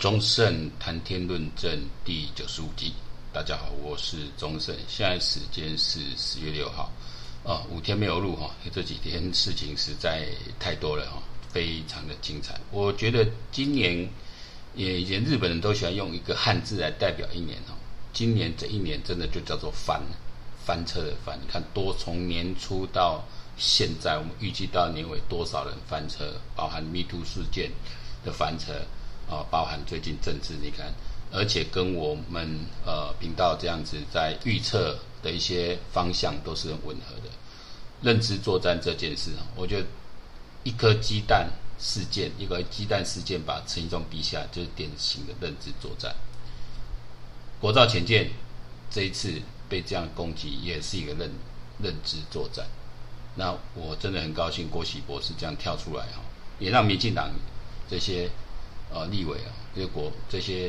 中盛谈天论政第九十五集，大家好，我是中盛，现在时间是十月六号，啊，五天没有录哈，这几天事情实在太多了哈，非常的精彩。我觉得今年也连日本人都喜欢用一个汉字来代表一年哈，今年这一年真的就叫做翻翻车的翻，你看多从年初到现在，我们预计到年尾多少人翻车，包含 Me Too 事件的翻车。啊，包含最近政治，你看，而且跟我们呃频道这样子在预测的一些方向都是很吻合的。认知作战这件事，我觉得一颗鸡蛋事件，一个鸡蛋事件把陈一中逼下，就是典型的认知作战。国造潜舰这一次被这样攻击，也是一个认认知作战。那我真的很高兴，郭喜博士这样跳出来哈，也让民进党这些。呃，立委啊，这些国这些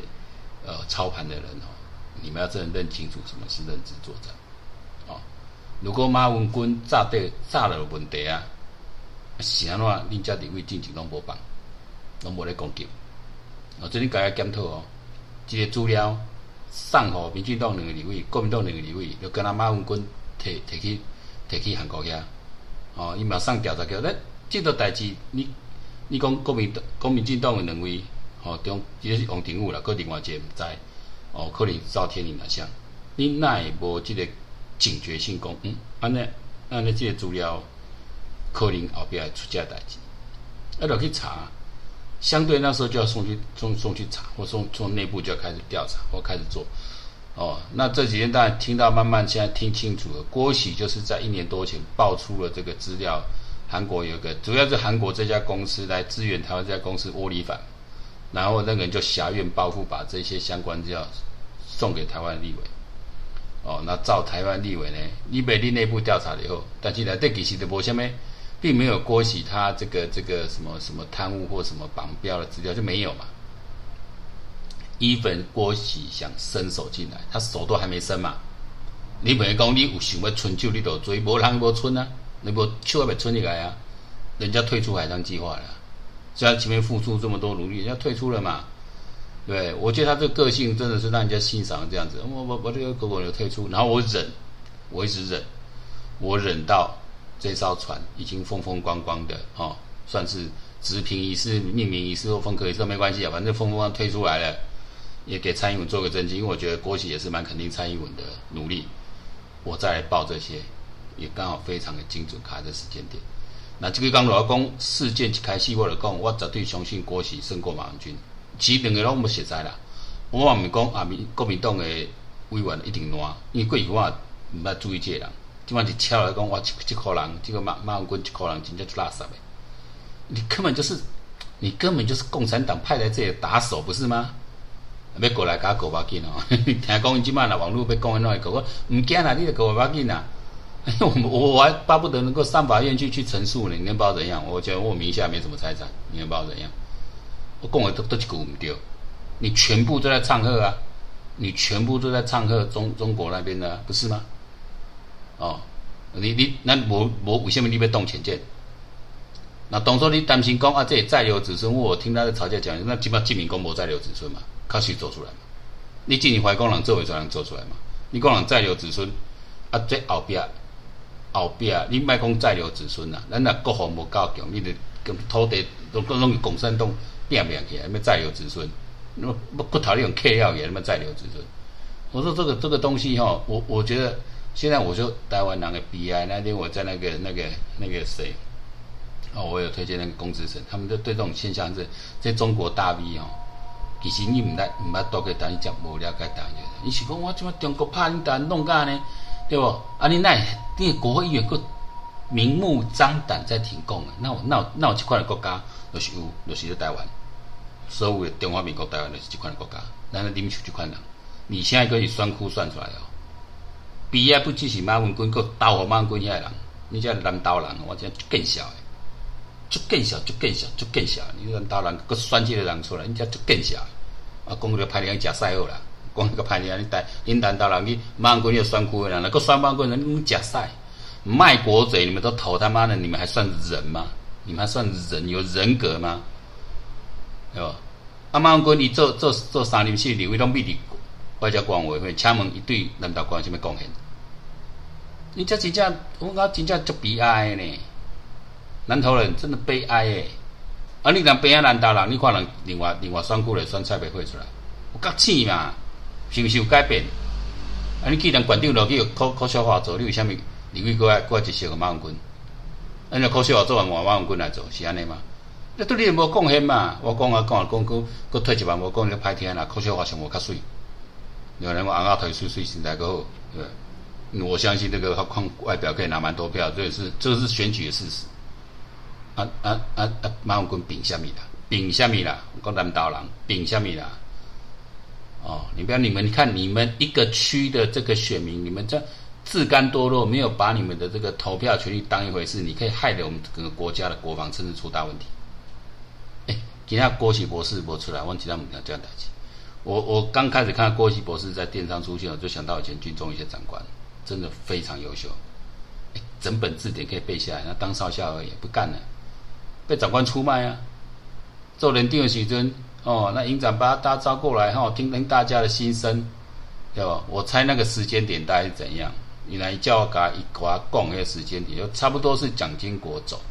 呃操盘的人哦，你们要真的认清楚什么是认知作战啊、哦！如果马文君炸对炸了问题啊，是安怎恁家立委进行拢无帮，拢无咧攻击，哦，这里该要检讨哦。这些资料送给民进党两个立委，国民党两个立委，就跟他马文君提提去提去韩国去哦，伊马上调查叫咧，这个代志你。你讲国民、国民进党的两位，吼、哦，中，即是王定宇啦，搁另外一个毋知，哦，可能赵天麟啊，像，你哪会无即个警觉性讲，嗯，安尼，安尼，即个资料可能后壁会出这代志，要落去查，相对那时候就要送去送送去查，或送从内部就要开始调查或开始做，哦，那这几天大家听到慢慢现在听清楚了，郭喜就是在一年多前爆出了这个资料。韩国有个，主要是韩国这家公司来支援台湾这家公司窝里反，然后那个人就挟怨报复，把这些相关资料送给台湾立委。哦，那照台湾立委呢，立委的内部调查了以后，但是呢，对其实的波下面并没有郭喜他这个这个什么什么贪污或什么绑标的资料就没有嘛。一本郭喜想伸手进来，他手都还没伸嘛。你本来讲你有想要春秋，你都追，无人无春啊。那不秋还没春起来啊？人家退出海上计划了，虽然前面付出这么多努力，人家退出了嘛？对，我觉得他这个个性真的是让人家欣赏这样子。我我我这个狗狗有退出，然后我忍，我一直忍，我忍到这艘船已经风风光光的哦，算是直平仪式、命名仪式或封壳仪式都没关系啊，反正风风光光退出来了，也给蔡英文做个证据，因为我觉得郭喜也是蛮肯定蔡英文的努力，我再来报这些。也刚好非常的精准卡在时间点。那这个刚老讲事件一开始我就讲，我绝对相信郭喜胜过马文君。其实两个拢不实在啦。我也唔是讲啊，民国民党的委员一定烂，因为过去我毋捌注意这个人。今晚就敲来讲，哇，这这个人，这个马马文君这个人真正就垃圾的。你根本就是，你根本就是共产党派来这里打手，不是吗？要过来搞狗把劲哦！听讲你今晚啦，网络被公安弄来搞，我毋惊啦，你就狗把劲啦。我我还巴不得能够上法院去去陈述呢，你能把我怎样？我觉得我名下没什么财产，你能把我怎样？我讲的都都几个唔对，你全部都在唱和啊，你全部都在唱和中中国那边的，不是吗？哦，你你那我我为什么你被动潜舰？那当初你担心讲啊，这里再留子孙，我听他在吵架讲，那基本上基民公婆再留子孙嘛，开始做出来嘛？你进你怀公人作为才能做出来嘛？你讲人再留子孙啊，这后边。后壁，你莫讲再留子孙啦，咱若国防无够强，你着跟土地都拢用共产党拼命起来，要再留子孙，那么骨头你用嗑药也那么再留子孙。我说这个这个东西哈，我我觉得现在我就台湾人的悲哀。那天我在那个那个那个谁，哦，我有推荐那个龚志成，他们就对这种现象是，在中国大 V 哦，其实你唔捌唔捌多个单，你讲无了解单，你是讲我怎么中国怕你单弄干呢？对不？啊，你那，你国会议员个明目张胆在停工啊？那我那我那我这块的国家就是有，就是在台湾，所有的中华民国台湾就是这块的国家。难道你们就这块人？你现在可以算库算出来哦。比亚不只是马文君，个刀和马文君遐人，你这南岛人，我讲就更小诶，就更小，就更小，就更小。你南岛人个算起的人出来，你这就更小。啊，讲个派你去食赛后啦。光个叛逆啊！你带你难道让你马文君要选区的人，那个选马文君人你假赛卖国贼，你们都投他妈的，你们还算人吗？你们还算人有人格吗？对吧？啊，马文君伊做做做三年四年，伊拢秘伫外交官委会请问伊对南投县有啥物贡献？你这真正，我讲真正足悲哀的呢。南投人真的悲哀诶。啊，你若悲哀南投人，你看人另外另外选区的选蔡培慧出来，有够气嘛？是毋是有改变？啊，你既然县长落去靠靠小华做，你为虾米另外搁搁一接受马文军？啊，你靠小华做完，换马文军来做，是安尼吗？那对你无贡献嘛？我讲啊讲啊讲，搁搁退一万，我讲你歹听啦，靠小华上无较水，有人讲红头水水身材搁好，对。我相信这个他看外表可以拿蛮多票，这也是这是选举的事实。啊啊啊啊！马文军凭虾米啦？凭虾米啦？讲南投人凭虾米啦？哦，你不要你们你看你们一个区的这个选民，你们这自甘堕落，没有把你们的这个投票权利当一回事，你可以害得我们整个国家的国防甚至出大问题。哎，今天郭玺博士播出来，我其他没有这样打击。我我刚开始看到郭玺博士在电视上出现，我就想到以前军中一些长官。真的非常优秀，整本字典可以背下来。那当少校而已，不干了，被长官出卖啊！做人定的时阵哦，那营长把大招过来哈，听听大家的心声，对吧？我猜那个时间点大概是怎样？你来叫我给他一挂讲那个时间点，就差不多是蒋经国走，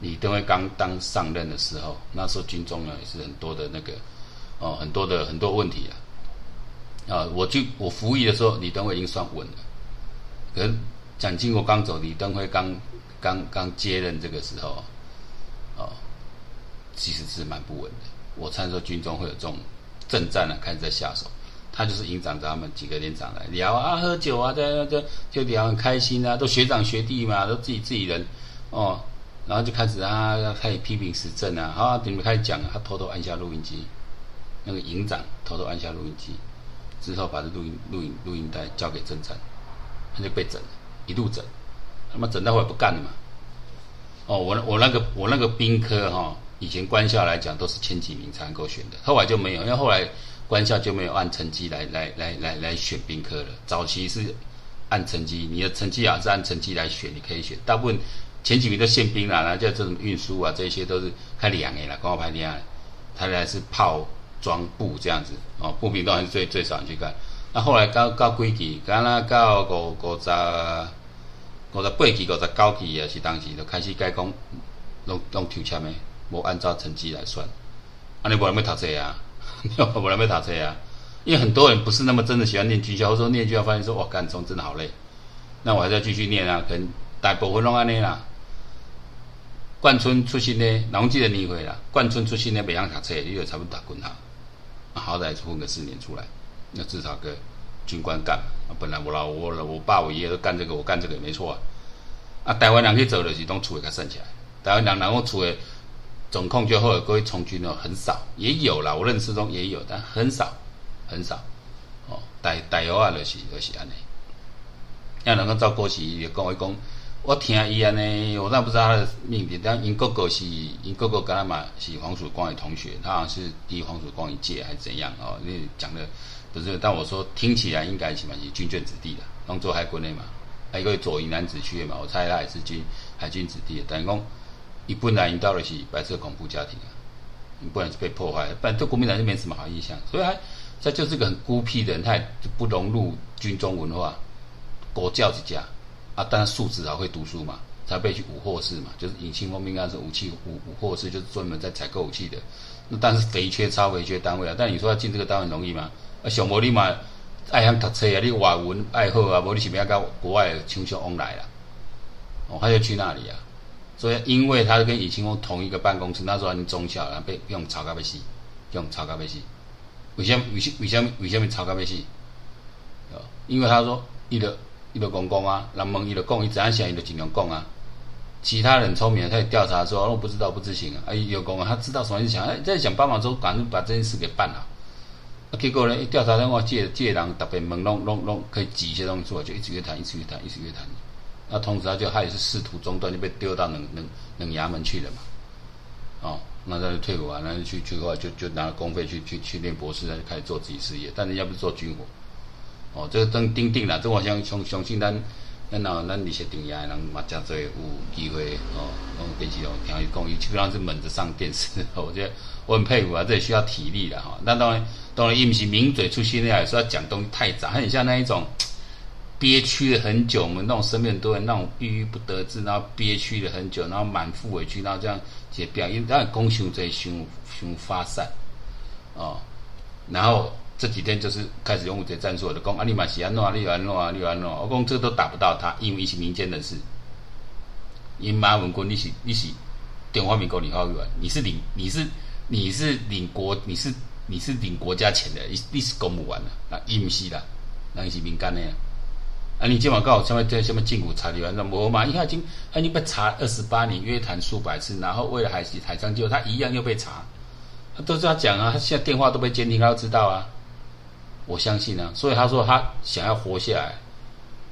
李登辉刚当上任的时候，那时候军中呢也是很多的那个哦，很多的很多问题啊。啊，我就我服役的时候，李登辉已经算稳了。可是蒋经国刚走，李登辉刚刚刚接任这个时候，哦，其实是蛮不稳的。我猜说军中会有这种政战呢，开始在下手。他就是营长他们几个连长来聊啊，喝酒啊，在这就聊很开心啊，都学长学弟嘛，都自己自己人哦。然后就开始啊，开始批评时政啊，好，你们开始讲，他偷偷按下录音机，那个营长偷偷按下录音机，之后把这录音录音录音带交给政战。他就被整，一路整，他妈整到后来不干了嘛。哦，我我那个我那个兵科哈、哦，以前官校来讲都是前几名才能够选的，后来就没有，因为后来官校就没有按成绩来来来来来选兵科了。早期是按成绩，你的成绩啊是按成绩来选，你可以选。大部分前几名都宪兵啦，然后叫这种运输啊，这些都是开两年了，光排第二，他来是炮装步这样子哦，步兵都还是最最少人去干。啊，后来到到几期，敢若到五五十五十八级、五十九级也是当时就开始改讲，拢拢抽签的，无按照成绩来算。啊，你无人要读册啊？无人要读册啊？因为很多人不是那么真的喜欢念军校，或者说念军校发现说，哇，干中真的好累。那我还是要继续念啊，可能大部分拢安尼啦。冠村出身的，拢记得年岁啦。冠村出身的袂晓读册，你就差不多打军校，好歹混个四年出来。那至少个军官干啊，本来我老我我爸我爷爷都干这个，我干这个也没错啊。啊，台湾人去走的是当厝的较省起来，台湾人然后厝的总控就后来各位从军哦，很少，也有啦，我认识中也有，但很少很少。哦，台台湾啊，就是就是安尼。要能够照郭玺也跟我讲，我听伊安尼，我那不知道他的命题，但因哥哥是因哥哥跟他嘛是黄曙光的同学，他好像是低黄曙光一届还是怎样哦？那讲的。不是，但我说听起来应该是蛮是军眷子弟的，当做海军的嘛，还有一个左营男子区的嘛，我猜他也是军海军子弟的。等于讲，一般来，到的是白色恐怖家庭啊，你不然是被破坏，不然对国民党就没什么好印象。所以他他就是个很孤僻的人，他也不融入军中文化，国教之家啊，但素质好，会读书嘛，才被去武货室嘛，就是尹清枫应该是武器武武货室，就是专门在采购武器的。那但是肥缺超肥缺单位啊，但你说要进这个单位容易吗？啊，上无你嘛爱晓读册啊，你外文爱好啊，无你是不要到国外亲像往来啦。哦，他就去那里啊。所以，因为他跟尹清枫同一个办公室，那时候还中校，然后被用炒咖啡死，用炒咖啡死。为什么？为什为什么？为什么炒咖啡死？哦，因为他说，伊就伊就讲讲啊，人问伊就讲，伊怎样想伊就尽量讲啊。其他人聪明，他也调查说，我不知道，不知情啊。啊，伊有讲啊，他知道什么意思想，哎，在想办法之后，赶紧把这件事给办啊。结果呢？一调查的话，借借人特别猛弄弄弄，可以挤一些东西出来，就一直约谈，一直约谈，一直约谈。那同时他就他也是试图中断，就被丢到冷冷冷衙门去了嘛。哦，那他就退伍啊，那就去去的话，就就拿公费去去去念博士，他就开始做自己事业。但人家不是做军火。哦，这个登钉钉了，这我相相相信咱然后咱离些顶牙人嘛，真多有机会哦。我电视哦，听伊讲，伊基本上是闷着上电视。我觉得我很佩服啊，这也需要体力的哈。那当然，当然，伊不是名嘴出身的，有时候讲东西太杂，很像那一种憋屈了很久，我们那种身边很多人那种郁郁不得志，然后憋屈了很久，然后满腹委屈，然后这样解表演，让公熊在胸胸发散哦，然后。这几天就是开始用武贼战术的攻，阿里马西亚诺啊，利安诺啊，利安诺，我讲这个都打不到他，因为一些民间人士，因马文君你是你是中华民国领导员，你是领你是你是领国你是你是领国家钱的，你你是公务员的啊，伊不是啦，那是民间的，你今晚告诉我什么什么禁股查理完，那我嘛，因为他已经他已经被查二十八年，约谈数百次，然后为了海西海上救他一样又被查，他都是他讲啊，他现在电话都被监听，他都知道啊。我相信、啊，所以他说他想要活下来，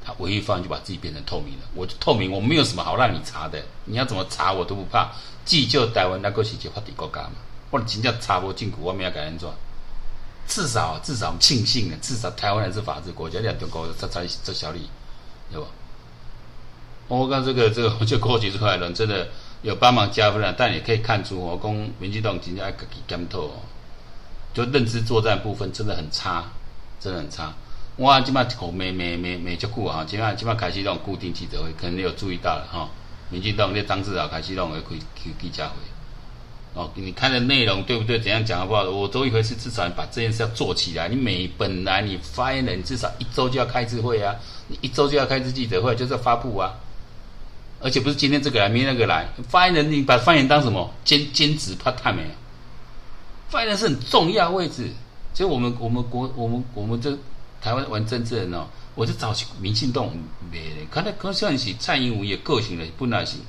他唯一方案就把自己变成透明了。我就透明，我没有什么好让你查的，你要怎么查我都不怕。急救台湾那个是就发的国家嘛，或者真正查无进股，我们要改安怎？至少至少庆幸的，至少台湾还是法治国家，两中国才才这小李，对吧？我看这个这个，我就过去出来人真的有帮忙加分了，但也可以看出我讲民进党真正爱自己检讨哦，就认知作战部分真的很差。真的很差，我今麦口没没没没就顾啊，今麦今麦开始那种固定记者会，可能你有注意到了哈。民进党那张志豪开始那种会开记者会，哦，你看的内容对不对？怎样讲好不好？我都一回事，至少把这件事要做起来。你每本来你发言人至少一周就要开一次会啊，你一周就要开一次记者会，就是要发布啊。而且不是今天这个来，明天那个来，发言人你把发言当什么兼兼职 part time 没？发言人是很重要位置。所以我们我们国我们我们这台湾玩政治人哦，我就找民进党没人，可能可算是蔡英文也个性的不那行，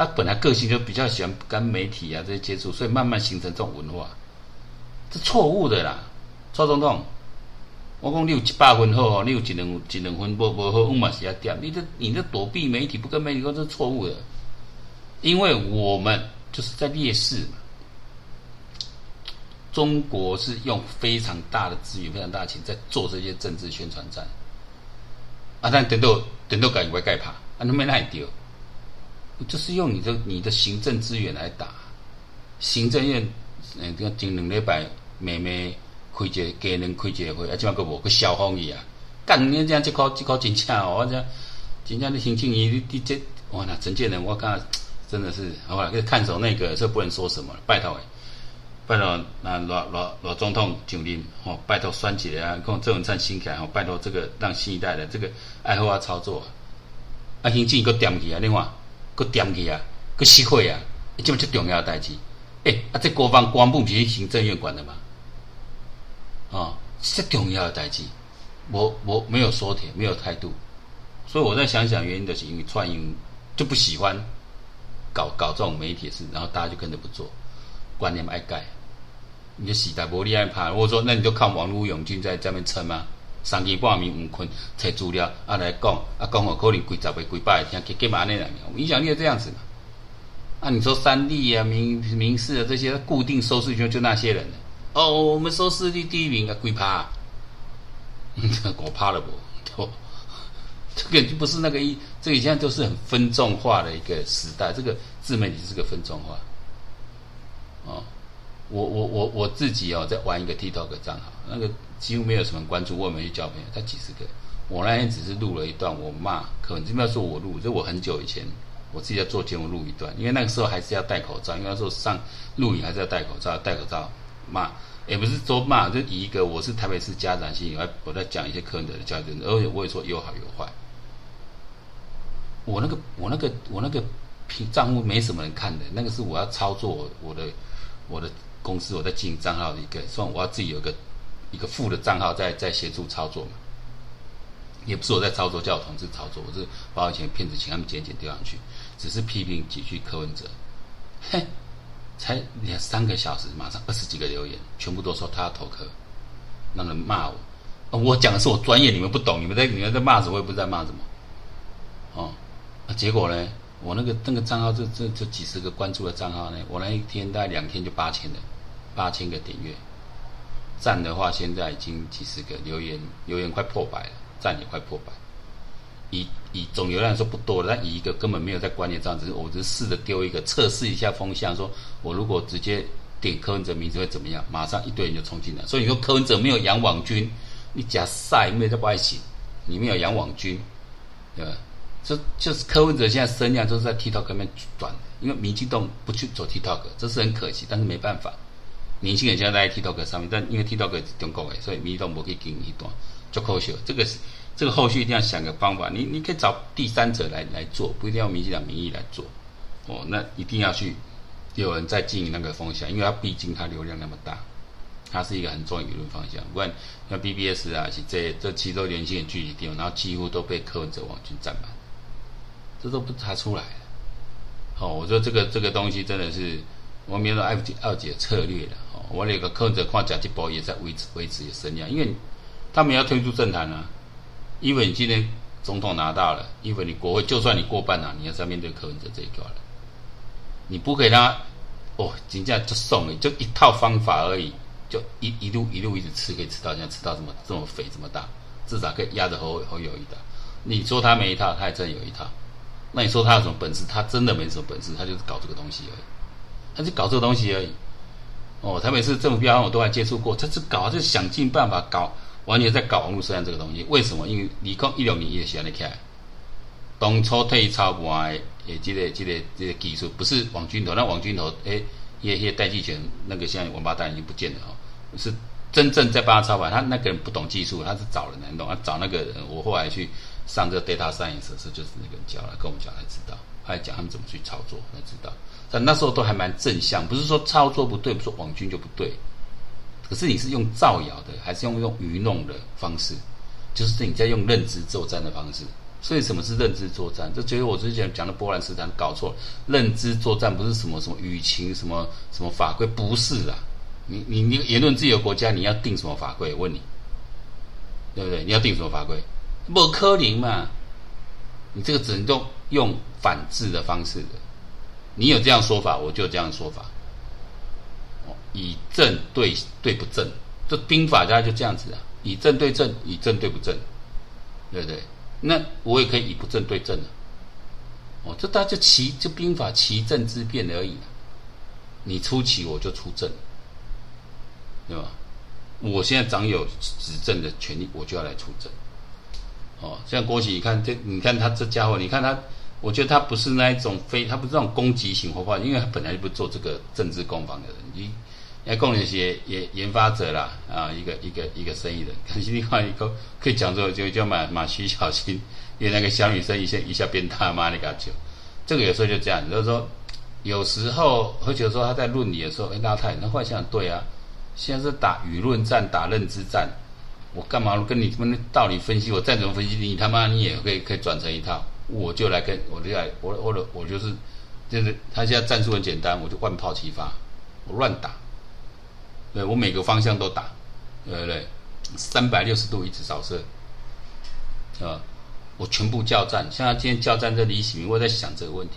他本来个性就比较喜欢跟媒体啊这些接触，所以慢慢形成这种文化，这错误的啦，蔡总统，我讲你有一百分好，你有一两一两分不不好，我嘛是要点，你这你这躲避媒体不跟媒体说这是错误的，因为我们就是在劣势嘛。中国是用非常大的资源、非常大的钱在做这些政治宣传战，啊，但等到等到改不会盖怕，啊，那没那丢，就是用你的你的行政资源来打，行政院，嗯，这个前两礼拜每每开一个给人开一个会，啊，这样个无个消防员啊，干你这样这口这口真恰哦，我讲真正的行政院你你这，哇，那陈建仁我看真的是，好吧，看守那个，这不能说什么，拜托诶。拜托，那罗罗罗总统上任吼，拜托选起来啊！讲郑文灿新起来吼，拜托这个让新一代的这个爱好啊操作，啊，啊行政阁掂起啊，另外阁掂去啊，阁熄火啊，这么最重要的代志。诶，啊，这国防官不是行政院管的吗？哦，这重要的代志，我我没有说铁，没有态度，所以我再想想原因就是因为蔡英就不喜欢搞搞这种媒体的事，然后大家就跟着不做，观念爱改。你就时代无你爱怕，我说那你就靠网络永军在这边撑吗？三更半夜不困，查资料啊来讲啊讲好可能几十个几百个听，给给嘛那两样，影响力这样子嘛？啊，你说三立啊、民民视啊这些固定收视圈就那些人哦，我们收视率第一名啊，鬼趴，我怕了不？这个就不是那个一，这个现在都是很分众化的一个时代，这个自媒体是个分众化，哦。我我我我自己哦，在玩一个 TikTok 账号，那个几乎没有什么关注，我也没去交朋友，才几十个。我那天只是录了一段，我骂，可能这边说我录，就我很久以前我自己在做节目录一段，因为那个时候还是要戴口罩，因为那时候上录影还是要戴口罩，戴口罩骂，也不是说骂，就以一个我是台北市家长心，我我在讲一些客人的教育，而且我也说有好有坏。我那个我那个我那个账户没什么人看的，那个是我要操作我的我的。公司我在经营账号的一个，算我要自己有个一个副的账号在在协助操作嘛，也不是我在操作，叫我同事操作，我是把我以前骗子请他们剪剪丢上去，只是批评几句柯文哲，嘿，才两三个小时，马上二十几个留言，全部都说他要投柯，让人骂我，我讲的是我专业，你们不懂，你们在你们在骂什么，我也不知道骂什么，哦，那结果呢？我那个那个账号，这这这几十个关注的账号呢，我那一天大概两天就八千的，八千个点阅，赞的话现在已经几十个，留言留言快破百了，赞也快破百，以以总流量说不多，但以一个根本没有在观念上，只是我只是试着丢一个测试一下风向，说我如果直接点柯文哲名字会怎么样？马上一堆人就冲进来。所以你说柯文哲没有养网军，你假赛没有在不爱洗，你没有养网军，对吧？这就是柯文哲现在声量都是在 TikTok 里面转，因为民进党不去走 TikTok，这是很可惜，但是没办法。年轻人现在在 TikTok 上面，但因为 TikTok 是中国的，所以民进党不可以给你一段，就可惜。这个是这个后续一定要想个方法，你你可以找第三者来来做，不一定要民进党名义来做。哦，那一定要去有人在经营那个风向，因为它毕竟它流量那么大，它是一个很重要的舆论方向。不然像 BBS 啊，这这七州连线的聚集地，然后几乎都被柯文哲网军占满。这都不查出来，哦，我说这个这个东西真的是我们没有二姐二姐策略了哦。我那个柯文哲看贾吉波也在维持维持声量，因为他们要退出政坛啊。因为你今天总统拿到了，因为你国会就算你过半了，你要在面对柯文哲这一块了，你不给他哦，人家就送你，就一套方法而已，就一一路一路一直吃，可以吃到现在吃到这么这么肥这么大，至少可以压着侯侯友宜的。你说他没一套，他还真有一套。那你说他有什么本事？他真的没什么本事，他就是搞这个东西而已，他就搞这个东西而已。哦，他每次这么标，我都还接触过，他是搞，就想尽办法搞，完全在搞网络声量这个东西。为什么？因为二零一六年也写了起来，当初退超完诶，这个这个这个技术不是网军头，那网军头诶，也也代际权那个现在王八蛋已经不见了哦，是真正在帮他操盘，他那个人不懂技术，他是找人来弄，他找那个人，我后来去。上这个 data science 是就是那个人教了，跟我们讲才知道，他还讲他们怎么去操作才知道。但那时候都还蛮正向，不是说操作不对，不是说网军就不对。可是你是用造谣的，还是用用愚弄的方式？就是你在用认知作战的方式。所以什么是认知作战？就觉得我之前讲的波兰斯坦搞错了，认知作战不是什么什么舆情什么什么法规，不是啦。你你你言论自由国家，你要定什么法规？我问你，对不对？你要定什么法规？不可能嘛？你这个只能用用反制的方式的。你有这样说法，我就有这样说法。以正对对不正，这兵法大家就这样子啊。以正对正，以正对不正，对不对？那我也可以以不正对正啊。哦，这大家就奇，就兵法奇正之变而已。你出奇，我就出正，对吧？我现在掌有执政的权利，我就要来出正。哦，像郭喜，你看这，你看他这家伙，你看他，我觉得他不是那一种非，他不是那种攻击型或话，因为他本来就不做这个政治攻防的人，你，来共一些研研发者啦，啊，一个一个一个生意人，可是另外一个可以讲说，就叫马马徐小新，因为那个小女生一下一下变大妈那个球，这个有时候就这样，就是说，有时候或者说他在论理的时候，哎，那太那幻想对啊，现在是打舆论战，打认知战。我干嘛跟你们道理分析？我再怎么分析你，他妈你也可以可以转成一套。我就来跟我就来，我我我我就是就是他现在战术很简单，我就万炮齐发，我乱打。对，我每个方向都打，对不对？三百六十度一直扫射，啊，我全部叫战。像他今天叫战这李喜明，我在想这个问题。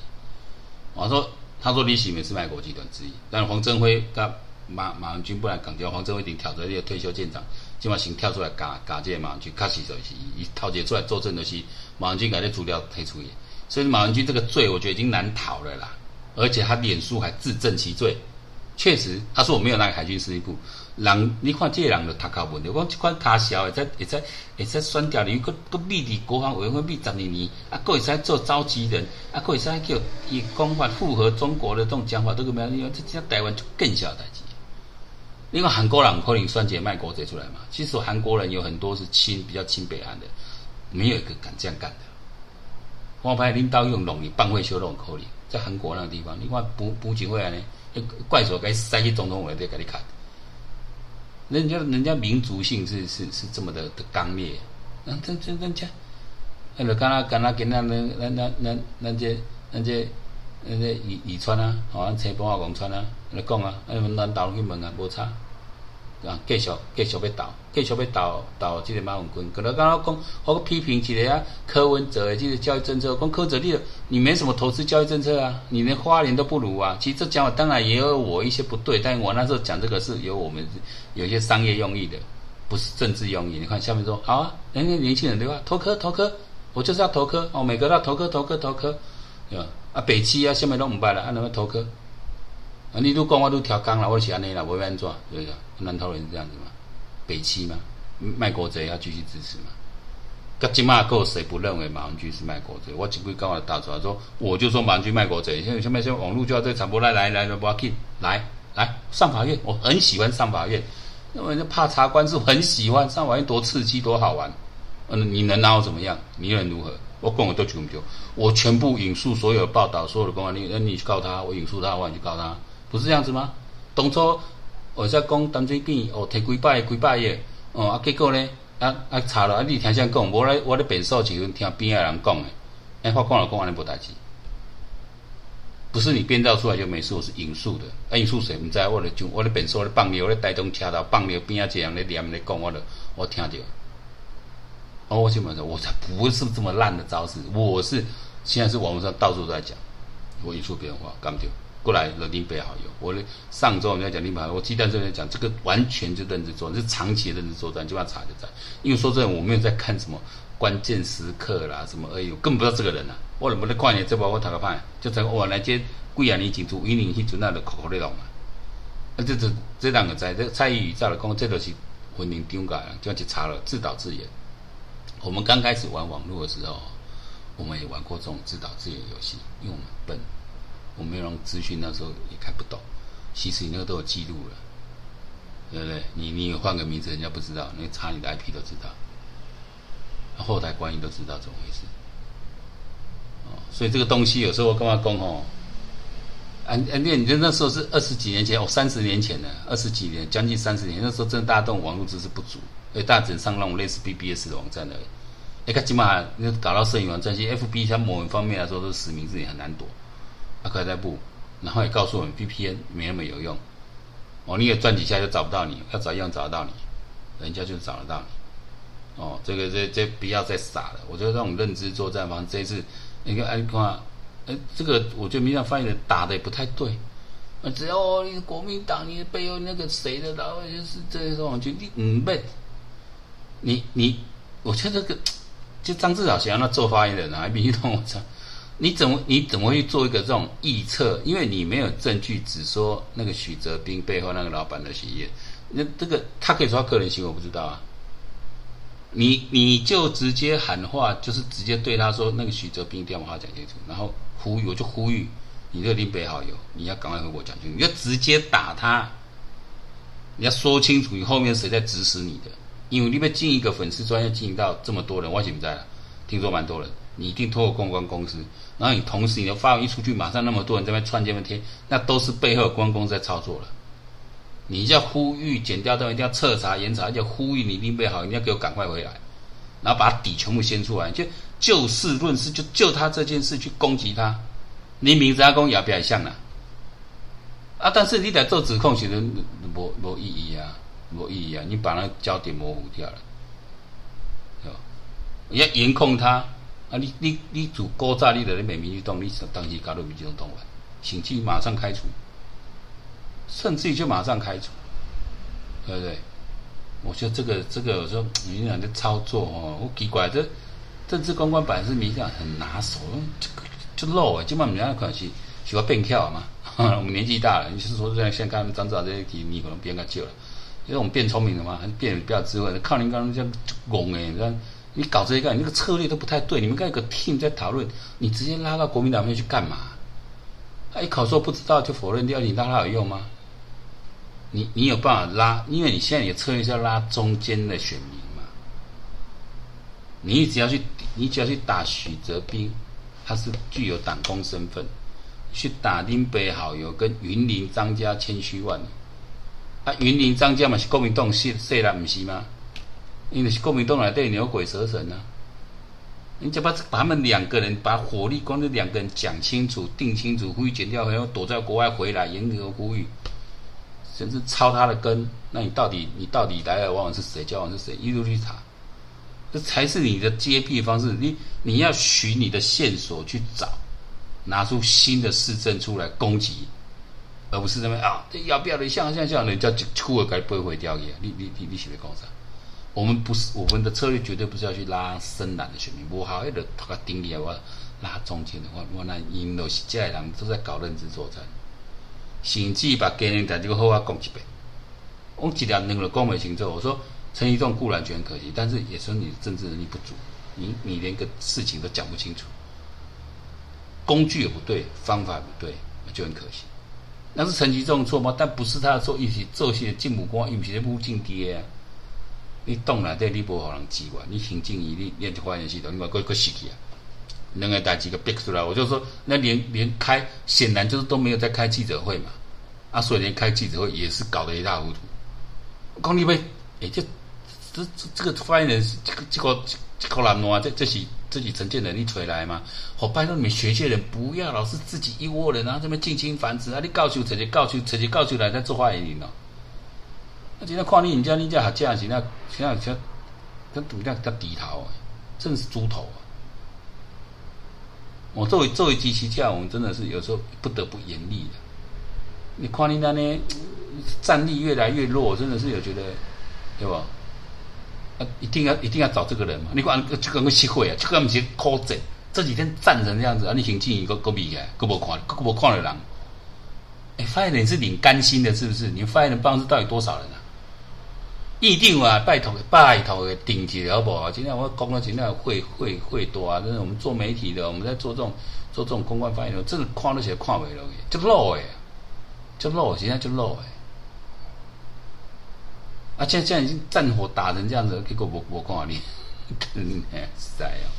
我说他说李喜明是卖国集团之一，但是黄镇辉他马马文君不来港交，黄镇辉已经挑战这个退休舰长。今晚先跳出来嘎嘎这个马文君，开始就是一套接出来作证的是马文君改的资料推出去，所以马文君这个罪我觉得已经难逃了啦，而且他脸书还自证其罪，确实他说我没有那个海军司令部，人你看这个人就他搞问题，我这款他小会在会在会在选调你个个秘的国防委员会秘十二年，啊，个会在做召集人，啊，个会在叫以公法符合中国的这种讲法，都个没有，因为这这台湾就更小代志。因为韩国人可能算起卖国贼出来嘛，其实韩国人有很多是亲比较亲北韩的，没有一个敢这样干的。我派领导用农力帮会修那种口令，在韩国那个地方，你看补补给回来呢，怪兽该塞去总统府在给你看。人家人家民族性是是是这么的的刚烈，那这这人家，那就刚刚刚刚跟那那那那那那些那些那些李李川啊，好像车帮我讲川啊，来讲啊，那们南岛去问啊，无差。啊，继续继续要斗，继续要斗斗这个马文君。可能刚刚讲，我批评起来啊，柯文哲的这个教育政策，讲柯哲你你没什么投资教育政策啊，你连花莲都不如啊。其实这讲法当然也有我一些不对，但我那时候讲这个是有我们有些商业用意的，不是政治用意。你看下面说好啊，人家年轻人对吧？投科投科，我就是要投科哦，每个都要投科投科投科，对吧？啊，北七啊，下面都唔办了，啊，那么投科？啊，你都讲我都调岗了，我是安尼啦，我要安怎？对不对？南投人是这样子嘛？北七嘛，卖国贼要继续支持嘛？那今嘛够谁不认为马文君是卖国贼？我只会跟我打出来说，我就说马文君卖国贼。现在下面现在网络就要这传播来来来来，不要紧，来来上法院，我很喜欢上法院，因为怕查官是很喜欢上法院，多刺激多好玩。嗯，你能拿我怎么样？你能如何？我讲我都全部，我全部引述所有报道，所有的公安，你那你去告他，我引述他我，你去告他，不是这样子吗？当初我在讲淡水边哦，提几百几百个哦，啊结果呢？啊啊查了啊！你听谁讲？我来我来辩诉，是听边个人讲的。哎，法官老公安尼无代志，不是你编造出来就没事，我是引述的。啊，引述谁？唔知我来就我来辩诉，我来放尿，我来带动车道放尿边啊这样来念来讲，我的我听着。哦，我基本上我才不是这么烂的招式，我是现在是网络上到处都在讲，我引述别人话，干不就？过来了，林北好友。我上周我们在讲林北好友，我鸡蛋这边讲这个完全就认知作战，是长期认知作战，就要查就查。因为说真的，我没有在看什么关键时刻啦，什么哎呦，根本不知道这个人、啊。我怎么在看你这包我打个牌，就在我来接贵阳你警图云林去做那的口口内容嘛。啊，这这这两个在这蔡依宇照的讲，这都是婚姻丢改，就要去查了，自导自演。我们刚开始玩网络的时候，我们也玩过这种自导自演游戏，因为我们笨。我没有让资讯，那时候也看不懂。其实你那个都有记录了，对不对？你你换个名字，人家不知道，那查你的 IP 都知道，后台管理都知道怎么回事。哦，所以这个东西有时候我干嘛讲哦？安安店，你就那时候是二十几年前，哦，三十年前了，二十几年，将近三十年，那时候真的大家都网络知识不足，所以大家只能上那种类似 BBS 的网站而已。你看起码你搞到摄影网站，其实 FB 像某一方面来说，都是实名制也很难躲。他可在不，然后也告诉我们 VPN 没那么有用。哦，你也转几下就找不到你，要找一样找得到你，人家就找得到你。哦，这个这这不要再傻了。我觉得这种认知作战方这一次，你看哎，看，哎，这个我觉得民调翻译的打的也不太对。啊，只要你国民党，你背后那个谁的，然后就是这种就你嗯背，你你，我觉得这个就张志老想要那做发言人啊，比你懂我操。你怎么你怎么会做一个这种臆测？因为你没有证据，只说那个许哲斌背后那个老板的企业，那这个他可以说他个人行为，我不知道啊。你你就直接喊话，就是直接对他说那个许哲斌一定要把话讲清楚，然后呼吁，我就呼吁你这个林北好友，你要赶快和我讲清楚，你要直接打他，你要说清楚你后面谁在指使你的，因为你被进一个粉丝专业经营到这么多人，我现在了听说蛮多人。你一定透过公关公司，然后你同时你的发文一出去，马上那么多人在那边串这边贴，那都是背后关公在操作了。你要呼吁剪掉都一定要彻查严查，要呼吁你定位好，你要给我赶快回来，然后把底全部掀出来，就就事论事，就就他这件事去攻击他。你名字阿公也不要像了啊，但是你在做指控，其实没没意义啊，没意义啊，你把那焦点模糊掉了，是吧？要严控他。啊，你你你主高炸力的那美民运动，你当时加入民进党党员，请去马上开除，甚至于就马上开除，对不对？我觉得这个这个，我说民进党的操作哦，我奇怪，这政治公关本来是民进党很拿手，这个就漏啊，基本上人家可能是喜欢变跳嘛。我们年纪大了，你是说像像刚才张志豪这些题，你可能变个旧了，因为我们变聪明了嘛，还是变比较智慧，靠您刚刚这样拱哎，你看。你搞这一个，你那个策略都不太对。你们该有个 team 在讨论，你直接拉到国民党面去干嘛？他一口说不知道就否认掉，你拉他有用吗？你你有办法拉？因为你现在你的策略是要拉中间的选民嘛。你只要去，你只要去打许哲斌，他是具有党工身份，去打林北好友跟云林张家千虚万。啊，云林张家嘛是国民党系系啦，不是吗？因为是国民党来对牛鬼蛇神呢、啊，你就把把他们两个人把火力光这两个人讲清楚、定清楚，呼吁剪掉，然后躲在国外回来，严格呼吁，甚至抄他的根。那你到底你到底来来往往是谁？交往是谁？一路去查，这才是你的揭弊方式。你你要循你的线索去找，拿出新的事证出来攻击，而不是那么啊，这要不要的像像像人家就出了该不会掉去。你你你你是在讲啥？我们不是我们的策略绝对不是要去拉深蓝的选民，我好一个他个定义我拉中间的话，我那因都是这些人都在搞认知作战，甚至把给人这个好话讲一遍，我几条那个讲没清楚，我说陈吉仲固然觉得很可惜，但是也说你政治能力不足，你你连个事情都讲不清楚，工具也不对，方法也不对，就很可惜。那是陈吉仲错吗？但不是他的错一些做些进步光，有些不进跌。你动了对，你不好能机关，你行政一你连发言系统，你话搁搁死去啊！两个代志个逼出来，我就说，那连连开，显然就是都没有在开记者会嘛。啊，所以连开记者会也是搞得一塌糊涂。讲你呗，哎，这这这个发言人，这个这个这个人喏，这这是自己承建能力出来吗？我拜托你们学界人不要老是自己一窝人，然后这么近亲繁殖啊！你告诉直接告诉直接告诉来再做发言人哦。今天看你人家，你家还这样子，那现在像他赌这样叫低头啊，真是猪头啊！我作为作为机器架，我们真的是有时候不得不严厉的。你看你那呢，战力越来越弱，真的是有觉得，对吧？啊，一定要一定要找这个人嘛！你看这个个机会啊，这个不是靠整，这几天战成这样子啊，你行进一个个比啊，个无看，个无看的人。哎，发言人是领干心的，是不是？你发言人办公室到底多少人？一定啊，拜托拜托的顶级好不好？今天我讲了，今天会会会多啊！真的，我们做媒体的，我们在做这种做这种公关发言的，这个看那些看不了，就 low 哎，就漏现在就 low 哎。啊，现在现在已经战火打成这样子，结果我我看你，真哎实在哦。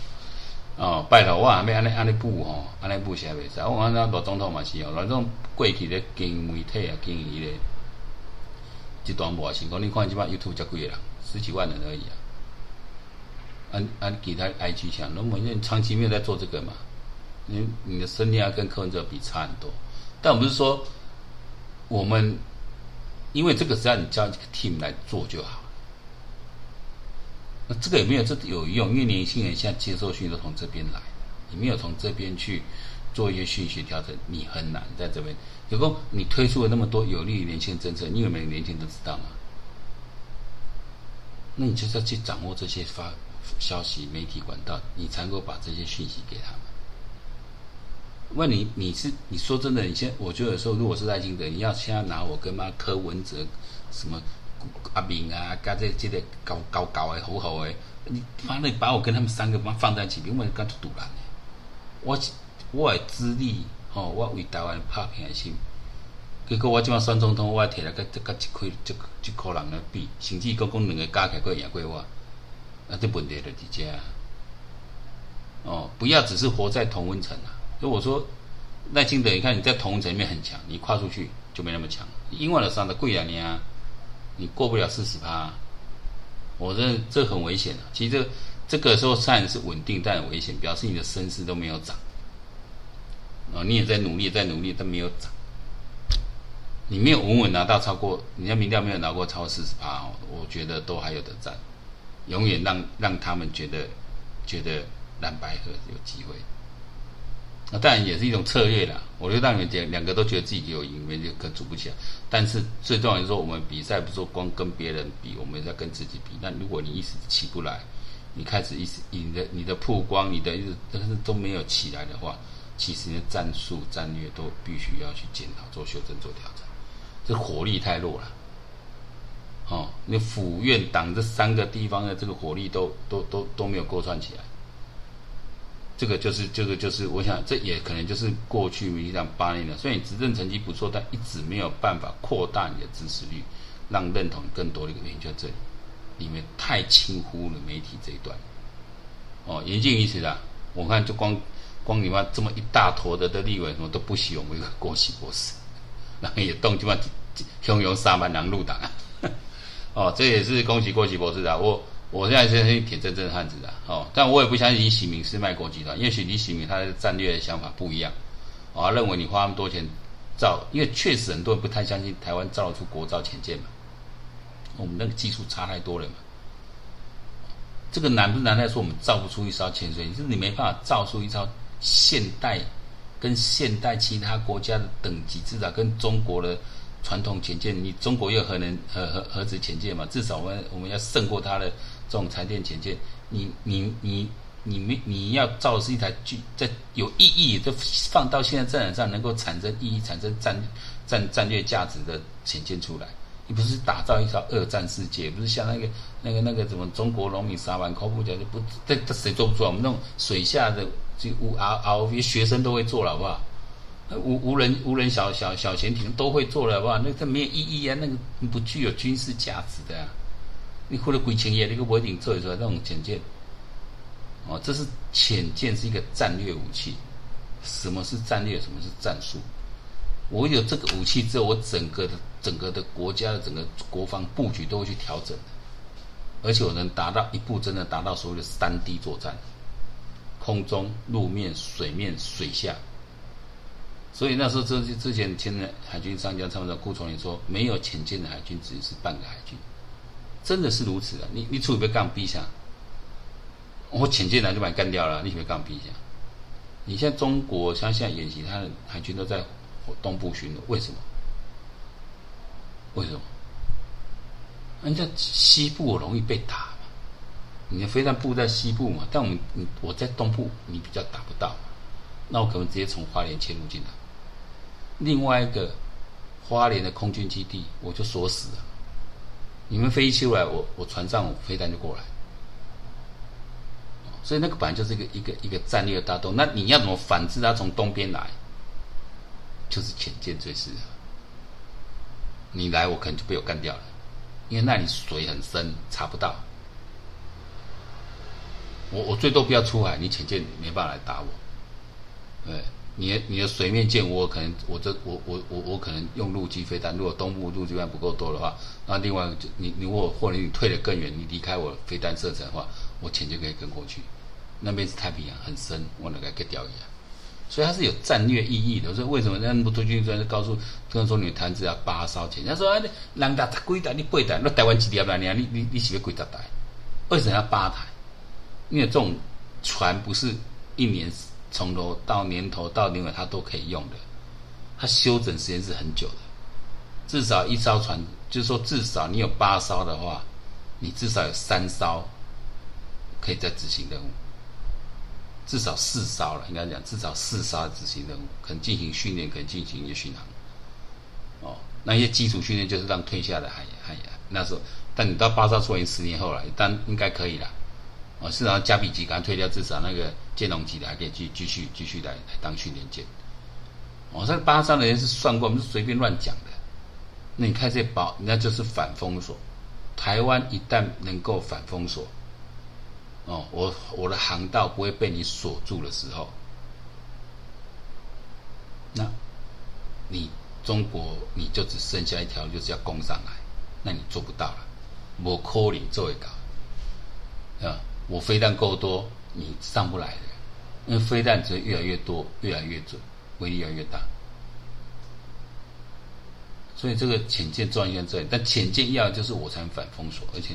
哦，拜托我还没安尼安尼补吼，安尼补写袂使。我讲那罗总统嘛是哦，罗总过去咧经媒体啊，经营伊咧。这段无成功，你看即摆 YouTube 才几个人，十几万人而已啊。按按其他 IG 强，那么你长期没有在做这个嘛？你你的声量跟柯文哲比差很多。但我不是说我们，因为这个只要你叫一个 team 来做就好。那这个有没有这有用？因为年轻人现在接受讯都从这边来，你没有从这边去做一些讯息调整，你很难在这边。有个你推出了那么多有利于年轻人政策，你有没有年轻人都知道吗？那你就是要去掌握这些发消息媒体管道，你才能够把这些讯息给他们。问你你是你说真的，你现我觉得有时候如果是赖清德，你要现在拿我跟妈柯文哲什么阿炳啊，加这这个高高高的好好的，你妈的把我跟他们三个妈放在一起，因为干出赌烂我我的资历。哦，我为台湾拍拼的心，结果我即马选总统，我摕来甲甲一块一一个人来比，甚至讲讲两个加起来会赢过我，啊，这问题就直接啊。哦，不要只是活在同温层啊！所以我说赖清德，你看你在同温层里面很强，你跨出去就没那么强。因为了上的贵啊你啊，你过不了四十趴，我认这很危险啊。其实这这个时候虽然是稳定，但很危险，表示你的身势都没有涨。哦，你也在努力，在努力，但没有涨。你没有稳稳拿到超过，你家民调没有拿过超过四十趴哦，我觉得都还有的战，永远让让他们觉得觉得蓝白合有机会。那当然也是一种策略啦。我觉得让你们两两个都觉得自己有赢，没就可组不起来。但是最重要的是说，我们比赛不是说光跟别人比，我们也在跟自己比。那如果你一时起不来，你开始一时你的你的曝光，你的一直但是都没有起来的话。其实，战术战略都必须要去检讨、做修正、做调整。这火力太弱了，哦，那府院党这三个地方的这个火力都都都都没有勾串起来。这个就是这个就是，我想这也可能就是过去民进党八年了，虽然你执政成绩不错，但一直没有办法扩大你的支持率，让认同更多的一个原因就在这里，里面太轻忽了媒体这一段。哦，言尽于此啦，我看就光。光你妈这么一大坨的的立委，什么都不喜欢我们一个郭玺博士，然后也动，就嘛汹涌三万人入党啊！哦，这也是恭喜郭玺博士的。我我现在是铁铮铮的汉子的哦，但我也不相信李喜明是卖国集团，也许李喜明他的战略想法不一样，哦，认为你花那么多钱造，因为确实很多人不太相信台湾造得出国造潜舰嘛，我们那个技术差太多了嘛。这个难不难在说我们造不出一艘潜水，就是你没办法造出一艘。现代跟现代其他国家的等级，至少跟中国的传统潜舰，你中国又核能核核核子潜舰嘛？至少我们我们要胜过它的这种柴电潜舰。你你你你没你要造的是一台具在有意义，就放到现在战场上能够产生意义、产生战战战略价值的潜舰出来。你不是打造一条二战世界，不是像那个那个那个什么中国农民杀完口不讲就不这这谁做不出来？我们那种水下的就无 R R V 学生都会做了，好不好？无无人无人小小小潜艇都会做了，好不好？那这没有意义啊，那个不具有军事价值的啊。你或者鬼情业那个不一定做得出那种潜舰。哦，这是潜舰是一个战略武器。什么是战略？什么是战术？我有这个武器之后，我整个的整个的国家的整个国防布局都会去调整，而且我能达到一步真的达到所谓的三 D 作战：空中、路面、水面、水下。所以那时候之之前听的海军上将他们的顾从 lin 顾说，没有潜舰的海军只是半个海军，真的是如此的。你你出去被干逼下，我潜舰来就把你干掉了，你别干逼下。你现在中国像现在演习，他的海军都在。东部巡逻，为什么？为什么？人家西部容易被打，你的飞弹部在西部嘛，但我们你我在东部，你比较打不到，那我可能直接从花莲切入进来。另外一个花莲的空军基地，我就锁死了。你们飞出来，我我船上飞弹就过来。所以那个本来就是一个一个一个战略大洞，那你要怎么反制它从东边来？就是潜舰最适合，你来我可能就被我干掉了，因为那里水很深，查不到。我我最多不要出海，你潜舰没办法来打我。对，你的你的水面舰，我可能我这我我我我可能用陆基飞弹，如果东部陆基弹不够多的话，那另外就你你或或者你退得更远，你离开我飞弹射程的话，我潜就可以跟过去。那边是太平洋，很深，我能够给钓鱼啊。所以它是有战略意义的。所以为什么那么多军官告诉，跟说你谈只要八艘潜？他说啊，人家几台，你八台，那台湾几条你你你你是要几台？为什么要八台？因为这种船不是一年从头到年头到年尾它都可以用的，它修整时间是很久的。至少一艘船，就是说至少你有八艘的话，你至少有三艘可以在执行任务。至少四艘了，应该讲至少四艘执行任务，可能进行训练，可能进行一些巡航。哦，那些基础训练就是让退下的海海那时候，但你到八艘出来，十年后了，但应该可以了。哦，市场加比级刚退掉，至少那个建龙级的还可以继继续继续来来当训练舰。哦，这八艘的人是算过，我们是随便乱讲的。那你看这宝，那就是反封锁。台湾一旦能够反封锁。哦，我我的航道不会被你锁住的时候，那，你中国你就只剩下一条，就是要攻上来，那你做不到了，我 call 你做一个，啊，我飞弹够多，你上不来的，因为飞弹只会越来越多，越来越准，威力越来越大，所以这个潜舰重要在这里，但潜舰要就是我才能反封锁，而且。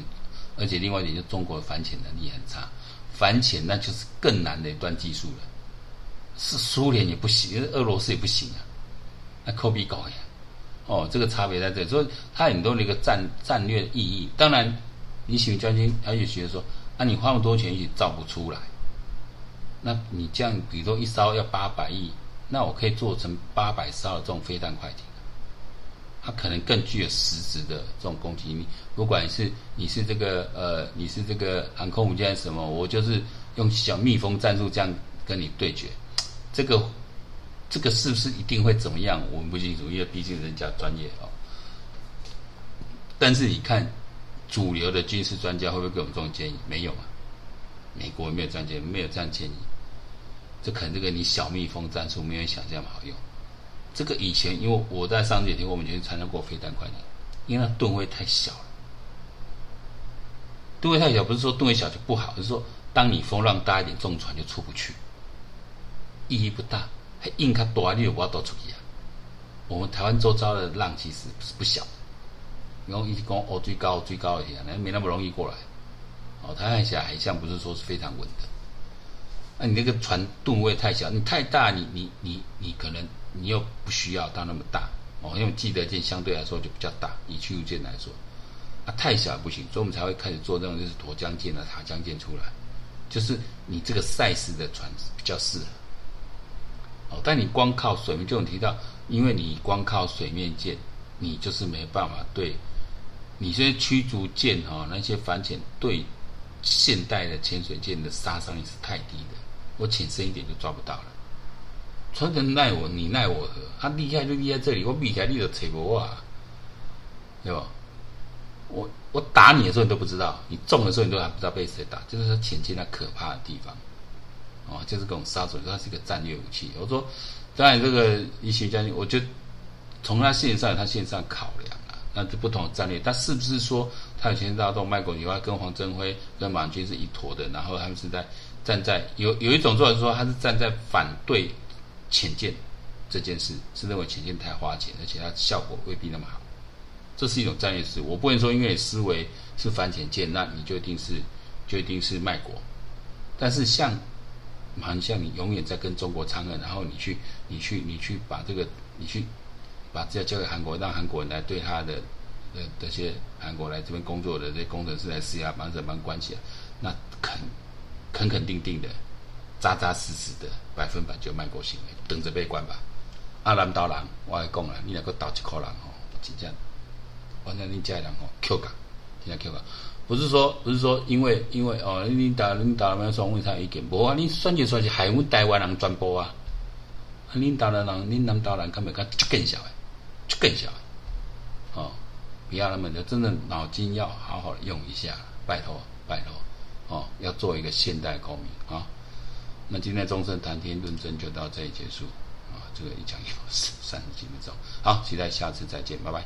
而且另外一点，就中国的反潜能力很差，反潜那就是更难的一段技术了。是苏联也不行，俄罗斯也不行啊，那科比搞呀。哦，这个差别在这里，所以它很多的一个战战略意义。当然，你喜欢将军，他就觉得说，啊，你花那么多钱也造不出来，那你这样，比如说一艘要八百亿，那我可以做成八百艘的这种飞弹快艇。它可能更具有实质的这种攻击力。不管是你是这个呃，你是这个航空母舰什么，我就是用小蜜蜂战术这样跟你对决。这个这个是不是一定会怎么样？我们不清楚，因为毕竟人家专业哦。但是你看，主流的军事专家会不会给我们这种建议？没有啊，美国没有这样建议，没有这样建议。这可能这个你小蜜蜂战术没有想象好用。这个以前，因为我在上次也听，我们以前参加过飞弹快艇，因为它吨位太小了。吨位太小，不是说吨位小就不好，而是说当你风浪大一点，这种船就出不去，意义不大。还硬卡多，你有我多出去啊？我们台湾周遭的浪其实是不小，然后一直讲哦，最高最高一点，那没那么容易过来。哦，台湾海峡海象不是说是非常稳的。那你那个船吨位太小，你太大，你你你你可能。你又不需要到那么大，哦，因为既得舰相对来说就比较大，以驱逐舰来说，啊，太小不行，所以我们才会开始做这种就是沱江舰啊、塔江舰出来，就是你这个赛事的船比较适合。哦，但你光靠水面，就有提到，因为你光靠水面舰，你就是没办法对，你这些驱逐舰哈、哦，那些反潜对现代的潜水舰的杀伤力是太低的，我潜深一点就抓不到了。船人奈我，你奈我何？他厉害就厉害这里，我厉害你都扯不我，对吧？我我打你的时候你都不知道，你中的时候你都还不知道被谁打，就是说潜舰那可怕的地方。哦，就是这种杀手，它是一个战略武器。我说，当然这个一些将军，我就从他线上，他线上考量，那是不同的战略。他是不是说他以前大动卖国以外，跟黄镇辉、跟马军是一坨的？然后他们是在站在有有一种说法是说，他是站在反对浅见这件事，是认为浅见太花钱，而且它效果未必那么好。这是一种战略思维。我不能说因为思维是反浅见，那你就一定是就一定是卖国。但是像蛮像你永远在跟中国掺和，然后你去，你去，你去把这个，你去把这交给韩国，让韩国人来对他的呃这些韩国来这边工作的这些工程师来施压，把这帮关起来，那肯肯肯定定的，扎扎实实的，百分百就卖国行为，等着被关吧。阿南刀郎，我来讲了，你两个倒几口人吼，真正，反正你家人吼，Q 港，现在 Q 港。不是说，不是说，因为因为哦，你打你打了没说为啥意见？无啊，你选举出来是害我台湾人转播啊！领导的人，领南岛人，看没看？就更小哎，就更小了！哦，不要那么的，真的脑筋要好好用一下，拜托拜托哦，要做一个现代公民啊！那今天中正谈天论政就到这里结束啊！这个一讲有三三十几分钟，好，期待下次再见，拜拜。